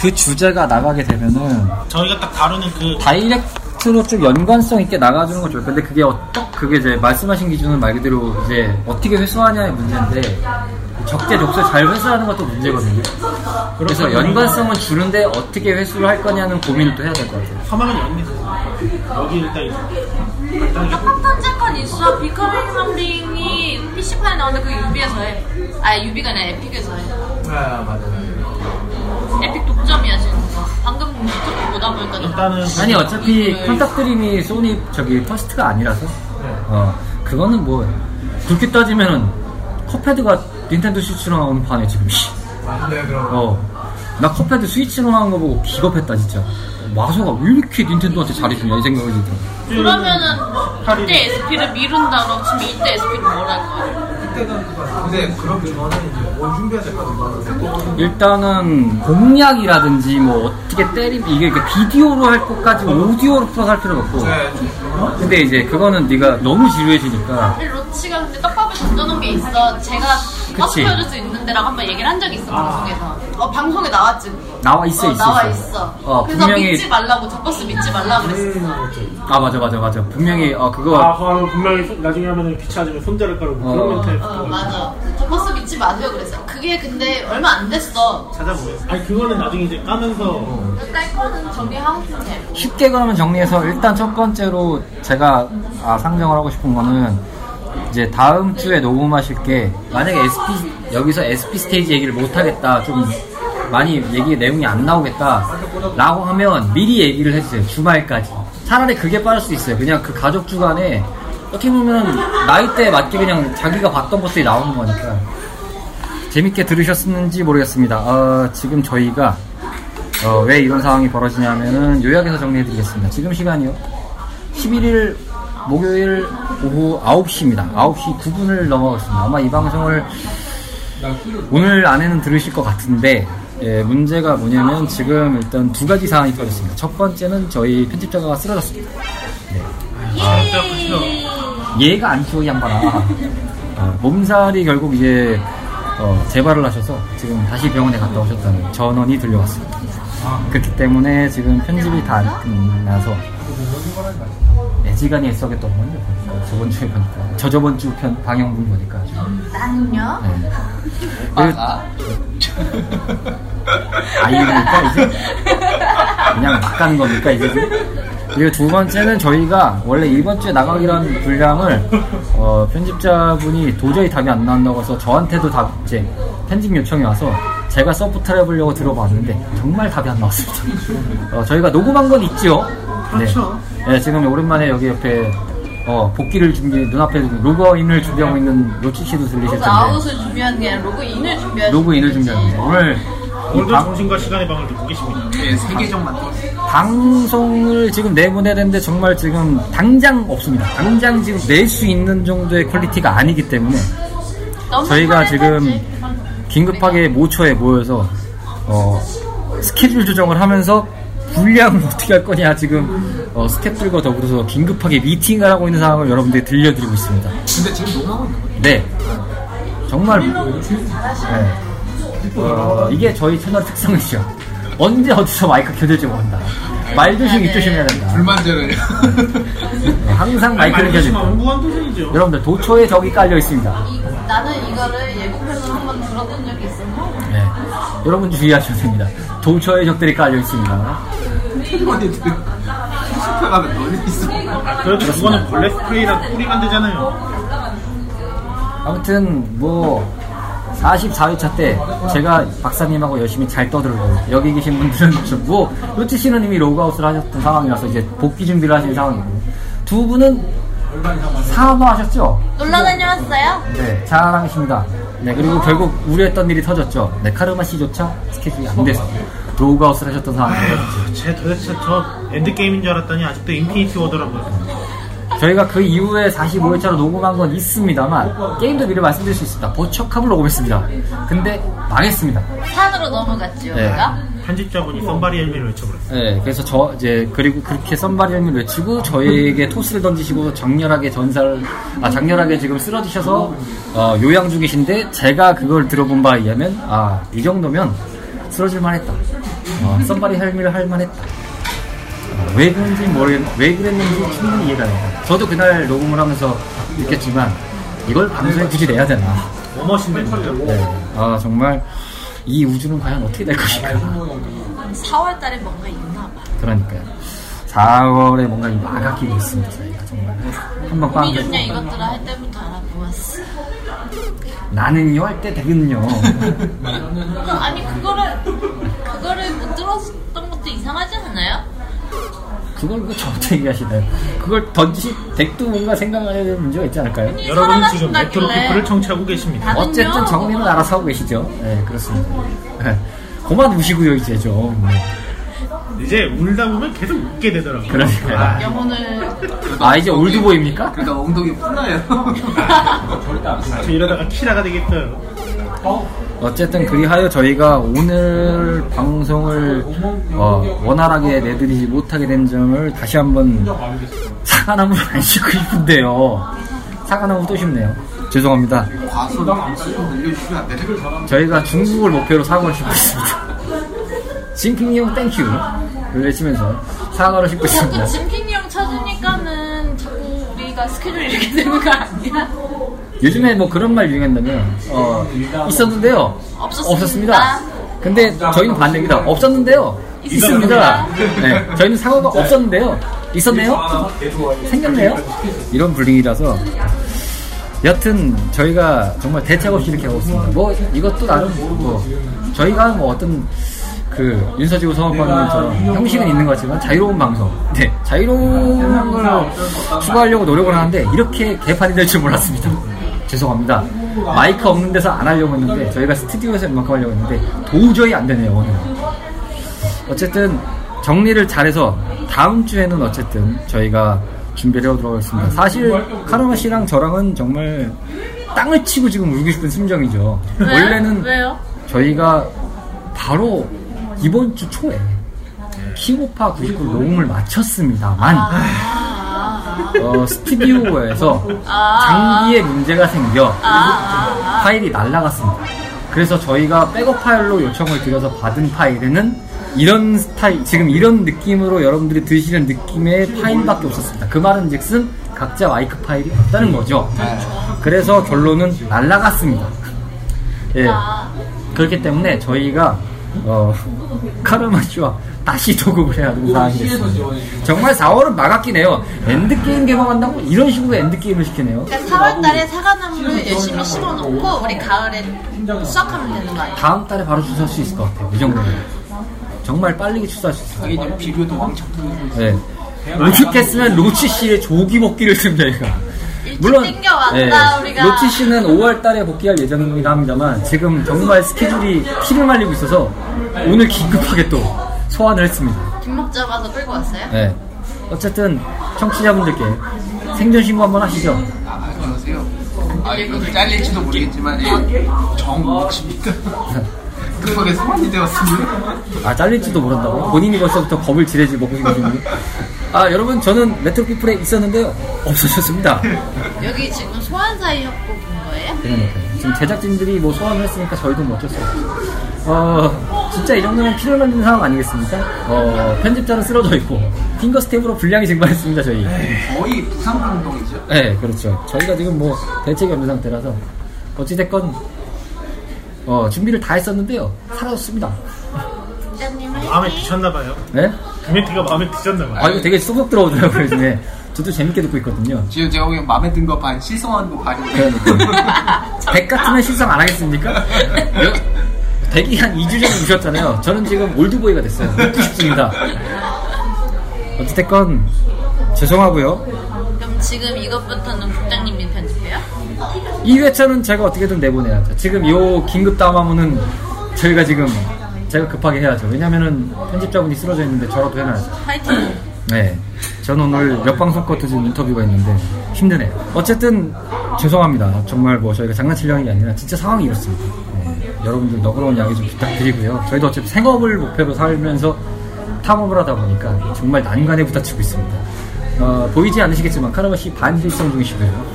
그 주제가 나가게 되면은 저희가 딱 다루는 그 다이렉트로 좀 연관성 있게 나가주는 건 좋아요. 근데 그게 어떻 그게 이제 말씀하신 기준은 말 그대로 이제 어떻게 회수하냐의 문제인데 적재적소 잘 회수하는 것도 문제거든요. 그래서 연관성은 주는데 어떻게 회수를 할 거냐는 고민을 또 해야 될 것 같아요. 서막은 연기죠. 여기 일단 팝탄 잭한 있어 비커밍 런딩이 PC판에 나오는데 그 유비에서 해. 아 유비가 아니라 에픽에서 해. 아 맞아요. 에픽 독점이야 지금. 방금 유튜브 보다 보니까 일단은 아니 어차피 퀀틱드림이 소니 저기 first가 아니라서 어 그거는 뭐 그렇게 따지면은 컵헤드가 닌텐도 스위치로 나오는 판에 지금 씨. 네 그럼. 어나 컵헤드 스위치로 나온 거 보고 기겁했다 진짜 마소가 왜 이렇게 닌텐도한테 잘해주냐 이 생각이 들더라 그러면은 이때 SP를 미룬다고 치면 이때 SP는 뭘 할 거야? 근데 그러기 전에 이제 뭘 준비해야 될것 같아요. 일단은 공략이라든지 뭐 어떻게 때리 이게 그 비디오로 할 것까지 오디오로 풀어서 할 필요는 없고 네. 근데 이제 그거는 네가 너무 지루해지니까 근데 로치가 근데 떡밥을 던져놓은 게 있어. 제가 그치. 펴줄 수 있는 데라고 한번 얘기를 한 적이 있어 방송에서. 어 방송에 나왔지 그거. 나와 있어 어, 있어 나와 있어. 있어. 어, 그래서 분명히- 믿지 말라고 저 버스 믿지 말라고 그랬어. 아 맞아 맞아 맞아 분명히 어 그거 아, 그거 분명히 손- 나중에 하면은 귀찮아지면 손대를 깔고 어. 그런 멘트 어 맞아. 저 버스 믿지 마세요 그랬어. 그게 근데 얼마 안 됐어. 찾아보세요. 아니 그거는 나중에 이제 까면서 딸 거는 정리하고 싶네. 쉽게 그러면 정리해서 일단 첫 번째로 제가 아, 상정을 하고 싶은 거는 이제 다음 주에 녹음하실 게 만약에 SP 여기서 SP 스테이지 얘기를 못 하겠다 좀 많이 얘기 내용이 안 나오겠다라고 하면 미리 얘기를 해주세요 주말까지 차라리 그게 빠를 수 있어요 그냥 그 가족 주간에 어떻게 보면 나이대에 맞게 그냥 자기가 봤던 것들이 나오는 거니까 재밌게 들으셨는지 모르겠습니다 어, 지금 저희가 어, 왜 이런 상황이 벌어지냐면은 요약해서 정리해드리겠습니다. 지금 시간이요. 11일 목요일 오후 9시입니다. 9시 9분을 넘어갔습니다. 아마 이 방송을 오늘 안에는 들으실 것 같은데 예, 문제가 뭐냐면 지금 일단 두 가지 상황이 터졌습니다. 첫 번째는 저희 편집자가 쓰러졌습니다. 얘가 안 키워 이 양반아. 어, 몸살이 결국 이제 어, 재발을 하셔서 지금 다시 병원에 갔다 오셨다는 전원이 들려왔습니다. 그렇기 때문에 지금 편집이 다안 끝나서 애지간히 애써겠던 건요. 저번 주에 보니까 저저번 주 편 방영분 보니까 아주. 나는요? 네. 그리고 아이니까 이제 그냥 막 가는 겁니까 이제 그리고 두 번째는 저희가 원래 이번 주에 나가기로 한 분량을 어, 편집자분이 도저히 답이 안 나온다고 해서 저한테도 답 이제 편집 요청이 와서 제가 서포트를 해보려고 들어봤는데 정말 답이 안 나왔습니다. 어, 저희가 녹음한 건 있죠. 그렇죠. 네. 네, 지금 오랜만에 여기 옆에 어, 복귀를 준비 눈앞에 로그인을 준비하고 있는 로치 씨도 들리실 텐데 아웃을 준비한 게 아니라 로그인을 준비한 로그인을 준비합니다. 오늘 이 오늘도 방, 정신과 시간의 방을 듣고 계십니다. 네, 정만 더. 방송을 지금 내보내야 되는데 정말 지금 당장 없습니다. 당장 지금 낼 수 있는 정도의 퀄리티가 아니기 때문에 저희가 지금. 긴급하게 모처에 모여서 어, 스케줄 조정을 하면서 분량을 어떻게 할 거냐 지금 어, 스태프들과 더불어서 긴급하게 미팅을 하고 있는 상황을 여러분들이 들려드리고 있습니다. 근데 지금 녹음하고 있는 거죠? 네. 정말 네. 어, 이게 저희 채널 특성이죠. 언제 어디서 마이크 켜질지 모른다. 말 조심히 조심해야 된다. 불만제를. 네, 항상 마이크를 켜질 말씀하시면 다 무한도전이죠. 여러분들 도초에 적이 깔려 있습니다. 이- 나는 이거를 예고편으로 한번 들어본 적이 있었나? 네. 여러분 주의하셔야 됩니다. 도초에 적들이 깔려 있습니다. 너네 있어. 아, 그래도 그거는 벌레 스프레이라 뿌리면 되잖아요. 아무튼 뭐 44회차 때 제가 박사님하고 열심히 잘 떠들고 여기 계신 분들은 좀 뭐 로치 씨는 이미 로그아웃을 하셨던 상황이라서 이제 복귀 준비를 하시는 상황이고 두 분은 사업하셨죠? 놀러 다녀왔어요? 네, 잘하십니다. 네, 그리고 결국 우려했던 일이 터졌죠. 네, 카르마 씨조차 스케줄이 안 돼서 로그아웃을 하셨던 상황이에요. 제 도대체 저 엔드게임인 줄 알았더니 아직도 인피니티 워더라고요. 저희가 그 이후에 45회차로 녹음한 건 있습니다만 게임도 미리 말씀드릴 수 있습니다. 보척함을 녹음했습니다. 근데 망했습니다. 산으로 넘어갔지요, 네. 우리가? 편집자분이 썬바리 헬미를 외쳐버렸어요. 네, 그래서 저 이제 그리고 그렇게 썬바리를 외치고 저에게 토스를 던지시고 장렬하게 전사를 아 장렬하게 지금 쓰러지셔서 어, 요양 중이신데 제가 그걸 들어본 바에 의하면 아 이 정도면 쓰러질 만했다. 어, 썸바리 헬미를 할 만했다. 어, 왜 그런지 모르겠, 왜 그랬는지 충분히 이해가 됩니다. 저도 그날 녹음을 하면서 느꼈지만 이걸 방송에 굳이 내야 되나. 뭐 머신댄데요? 네. 아 정말 이 우주는 과연 어떻게 될 것인가. 4월 달에 뭔가 있나 봐. 그러니까요. 4월에 뭔가 이 막아끼고 있습니다. 저희가 정말 한번 빵. 꿈이 좋냐 이것들을 할 때부터 알아보았어. 나는요 할 때. 그, 아니 그거를 그거를 못 들었던 그걸 왜 저한테 얘기하시나요? 그걸 던지 덱도 뭔가 생각해야 될 문제가 있지 않을까요? 여러분은 지금. 레트로 피플을 청취하고 계십니다. 어쨌든 정리는 알아서 하고 계시죠. 네 그렇습니다. 네. 그만 우시고요 이제 좀. 네. 이제 울다 보면 계속 웃게 되더라고요. 그러니까요. 영혼을 아 이제 올드보입니까? 그러니까 엉덩이 푸나요. 저 이러다가 키라가 되겠어요. 어 쨌든 그리하여 저희가 오늘 방송을 어, 원활하게 내드리지 못하게 된 점을 다시 한번 사과나무를 안 싣고 싶은데요. 사과나무 또 싶네요. 죄송합니다. 저희가 중국을 목표로 사과를 싣고 있습니다. 징핑이 형 땡큐를 외치면서 사과를 싣고 있습니다. 자꾸 짐킹이 형 찾으니까는 자꾸 우리가 스케줄이 이렇게 되는 거 아니야? 요즘에 뭐 그런 말 유행한다면 어, 있었는데요. 없었습니다. 근데 저희는 반대입니다. 없었는데요. 있습니다. 네, 저희는 사과가 없었는데요. 있었네요. 생겼네요. 이런 불링이라서 여튼 저희가 정말 대책 없이 이렇게 하고 있습니다. 뭐 이것도 나름 뭐 저희가 뭐 어떤 그 윤서지구 성악관님처럼 형식은 있는 것 같지만 자유로운 방송, 네 자유로운 걸 추구하려고 노력을 하는데 이렇게 개판이 될 줄 몰랐습니다. 죄송합니다. 마이크 없는 데서 안 하려고 했는데 저희가 스튜디오에서 이만큼 하려고 했는데 도저히 안 되네요 오늘. 어쨌든 정리를 잘해서 다음 주에는 어쨌든 저희가 준비를 해오도록 하겠습니다. 사실 카르마 씨랑 저랑은 정말 땅을 치고 지금 울고 싶은 심정이죠. 왜요? 원래는 왜요? 저희가 바로 이번 주 초에 킹오파 99 녹음을 마쳤습니다만 아, 어, 스튜디오에서 아. 장비에 문제가 생겨 아, 아, 파일이 날라갔습니다. 그래서 저희가 백업 파일로 요청을 드려서 받은 파일에는 이런 스타일, 지금 이런 느낌으로 여러분들이 드시는 느낌의 파일밖에 없었습니다. 그 말은 즉슨 각자 마이크 파일이 없다는 거죠. 그래서 결론은 날라갔습니다. 예. 아. 그렇기 때문에 저희가 어, 카르마 씨와 다시 녹음을 해야 하는 상황이 됐습니다. 정말 4월은 막았긴 해요. 엔드게임 개방한다고 이런 식으로 엔드게임을 시키네요. 그러니까 4월 달에 사과나무를 열심히 심어놓고 우리 가을에 수확하면 되는 거 아니야? 다음 달에 바로 출소할 수 있을 것 같아요. 이 정도면. 정말 빠르게 출소할 수 있어요. 이게 비교도 왕창 네. 오죽했으면 로치 씨의 조기 복귀를 좀 저희가. 일찍 땡겨왔다, 우리가. 로치 씨는 5월 달에 복귀할 예정이긴 합니다만 지금 정말 스케줄이 피를 말리고 있어서 오늘 긴급하게 또 소환을 했습니다. 뒷목 잡아서 끌고 왔어요? 네. 어쨌든 청취자분들께 생존 신고 한번 하시죠. 아, 안녕하세요. 아, 이거 잘릴지도 모르겠지만, 예, 정욱입니다. 급하게 소환이 되었습니다. 아 잘릴지도 모른다고? 본인이 벌써부터 겁을 지레지 먹고 계시는데 아 여러분 저는 레트로 피플에 있었는데요 없어졌습니다 여기 지금 소환사의 협곡인 거예요? 그러니까요 지금 제작진들이 뭐 소환을 했으니까 저희도 뭐 어쩔 수 없죠 어 진짜 이 정도면 필요없는 상황 아니겠습니까? 어 편집자는 쓰러져 있고 핑거 스텝으로 분량이 증발했습니다 저희 거의 부산공동이죠. 네 그렇죠 저희가 지금 뭐 대책이 없는 상태라서 어찌됐건 어 준비를 다 했었는데요 사라졌습니다 부장님 마음에! 드셨나봐요. 네? 김혜태가 마음에 드셨나봐요. 아 이거 되게 쏙쏙 들어오더라고요 요즘에 저도 재밌게 듣고 있거든요 지금 제가 보기엔 마음에 든 거 반, 실성한 거 반인데. 백 같으면 실성 안 하겠습니까? 여- 백이 한 2주 전에 오셨잖아요. 저는 지금 올드보이가 됐어요. 듣고 싶습니다. 어찌됐건, 죄송하고요. 그럼 지금 이것부터는 국장님이 편집해요? 2회차는 제가 어떻게든 내보내야죠. 지금 요 긴급 담화문은 저희가 지금 제가 급하게 해야죠. 왜냐면은 편집자분이 쓰러져 있는데 저라도 해놔야죠. 화이팅! 네. 저는 오늘 몇 방송 것도 지금 인터뷰가 있는데 힘드네요. 어쨌든 죄송합니다. 정말 뭐 저희가 장난치려는 게 아니라 진짜 상황이 이렇습니다. 네. 여러분들 너그러운 양해 좀 부탁드리고요. 저희도 어차피 생업을 목표로 살면서 탐험을 하다 보니까 정말 난관에 부딪히고 있습니다. 어, 보이지 않으시겠지만 카르마 씨 반실성 중이시고요.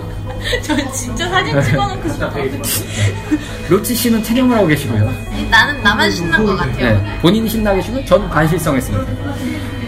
저 진짜 사진 찍어놓고 싶어. 로치 씨는 체념을 하고 계시고요. 나는 나만 신난 것 같아요. 네, 본인이 신나 계시고 저는 반실성했습니다.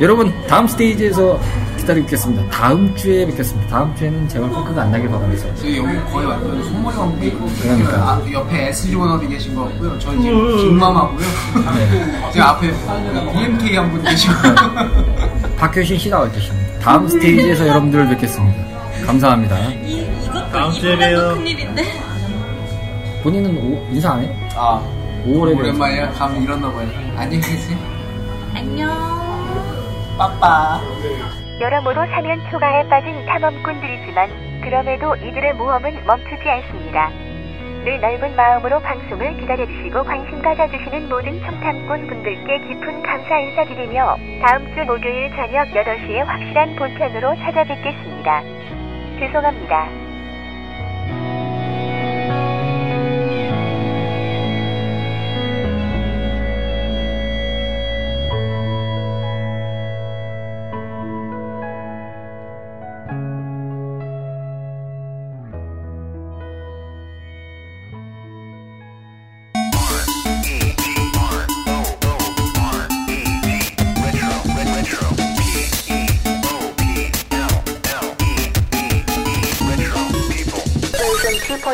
여러분 다음 스테이지에서 기다리고 있겠습니다. 다음 주에 뵙겠습니다. 다음 주에는 제발 포크가 안 나길 바라면서 저희 여기 거의 완전 손머리 왕국 그러니까. 아, 옆에 SG 원업이 계신 것 같고요. 저는 지금 빅맘하고요. 제가 앞에 BMK 한 분 계시고. 박효신 씨 나와 계십니다. 다음 스테이지에서 여러분들을 뵙겠습니다. 감사합니다. 이, 이것도 다음 주에 이번에도 봬요. 큰일인데. 본인은 오- 인사 안 해요? 아, 5월에 오랜만이야. 감 잃었나 봐요. 안녕히 계세요. 안녕. 빠빠. 여러모로 사면 초가에 빠진 탐험꾼들이지만 그럼에도 이들의 모험은 멈추지 않습니다. 늘 넓은 마음으로 방송을 기다려주시고 관심 가져주시는 모든 청탐꾼 분들께 깊은 감사 인사드리며 다음 주 목요일 저녁 8시에 확실한 본편으로 찾아뵙겠습니다. 죄송합니다.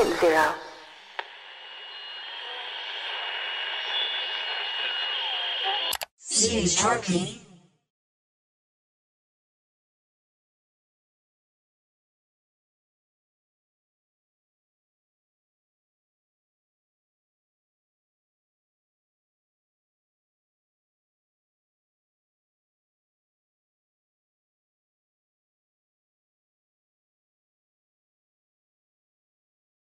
2.0 CHRP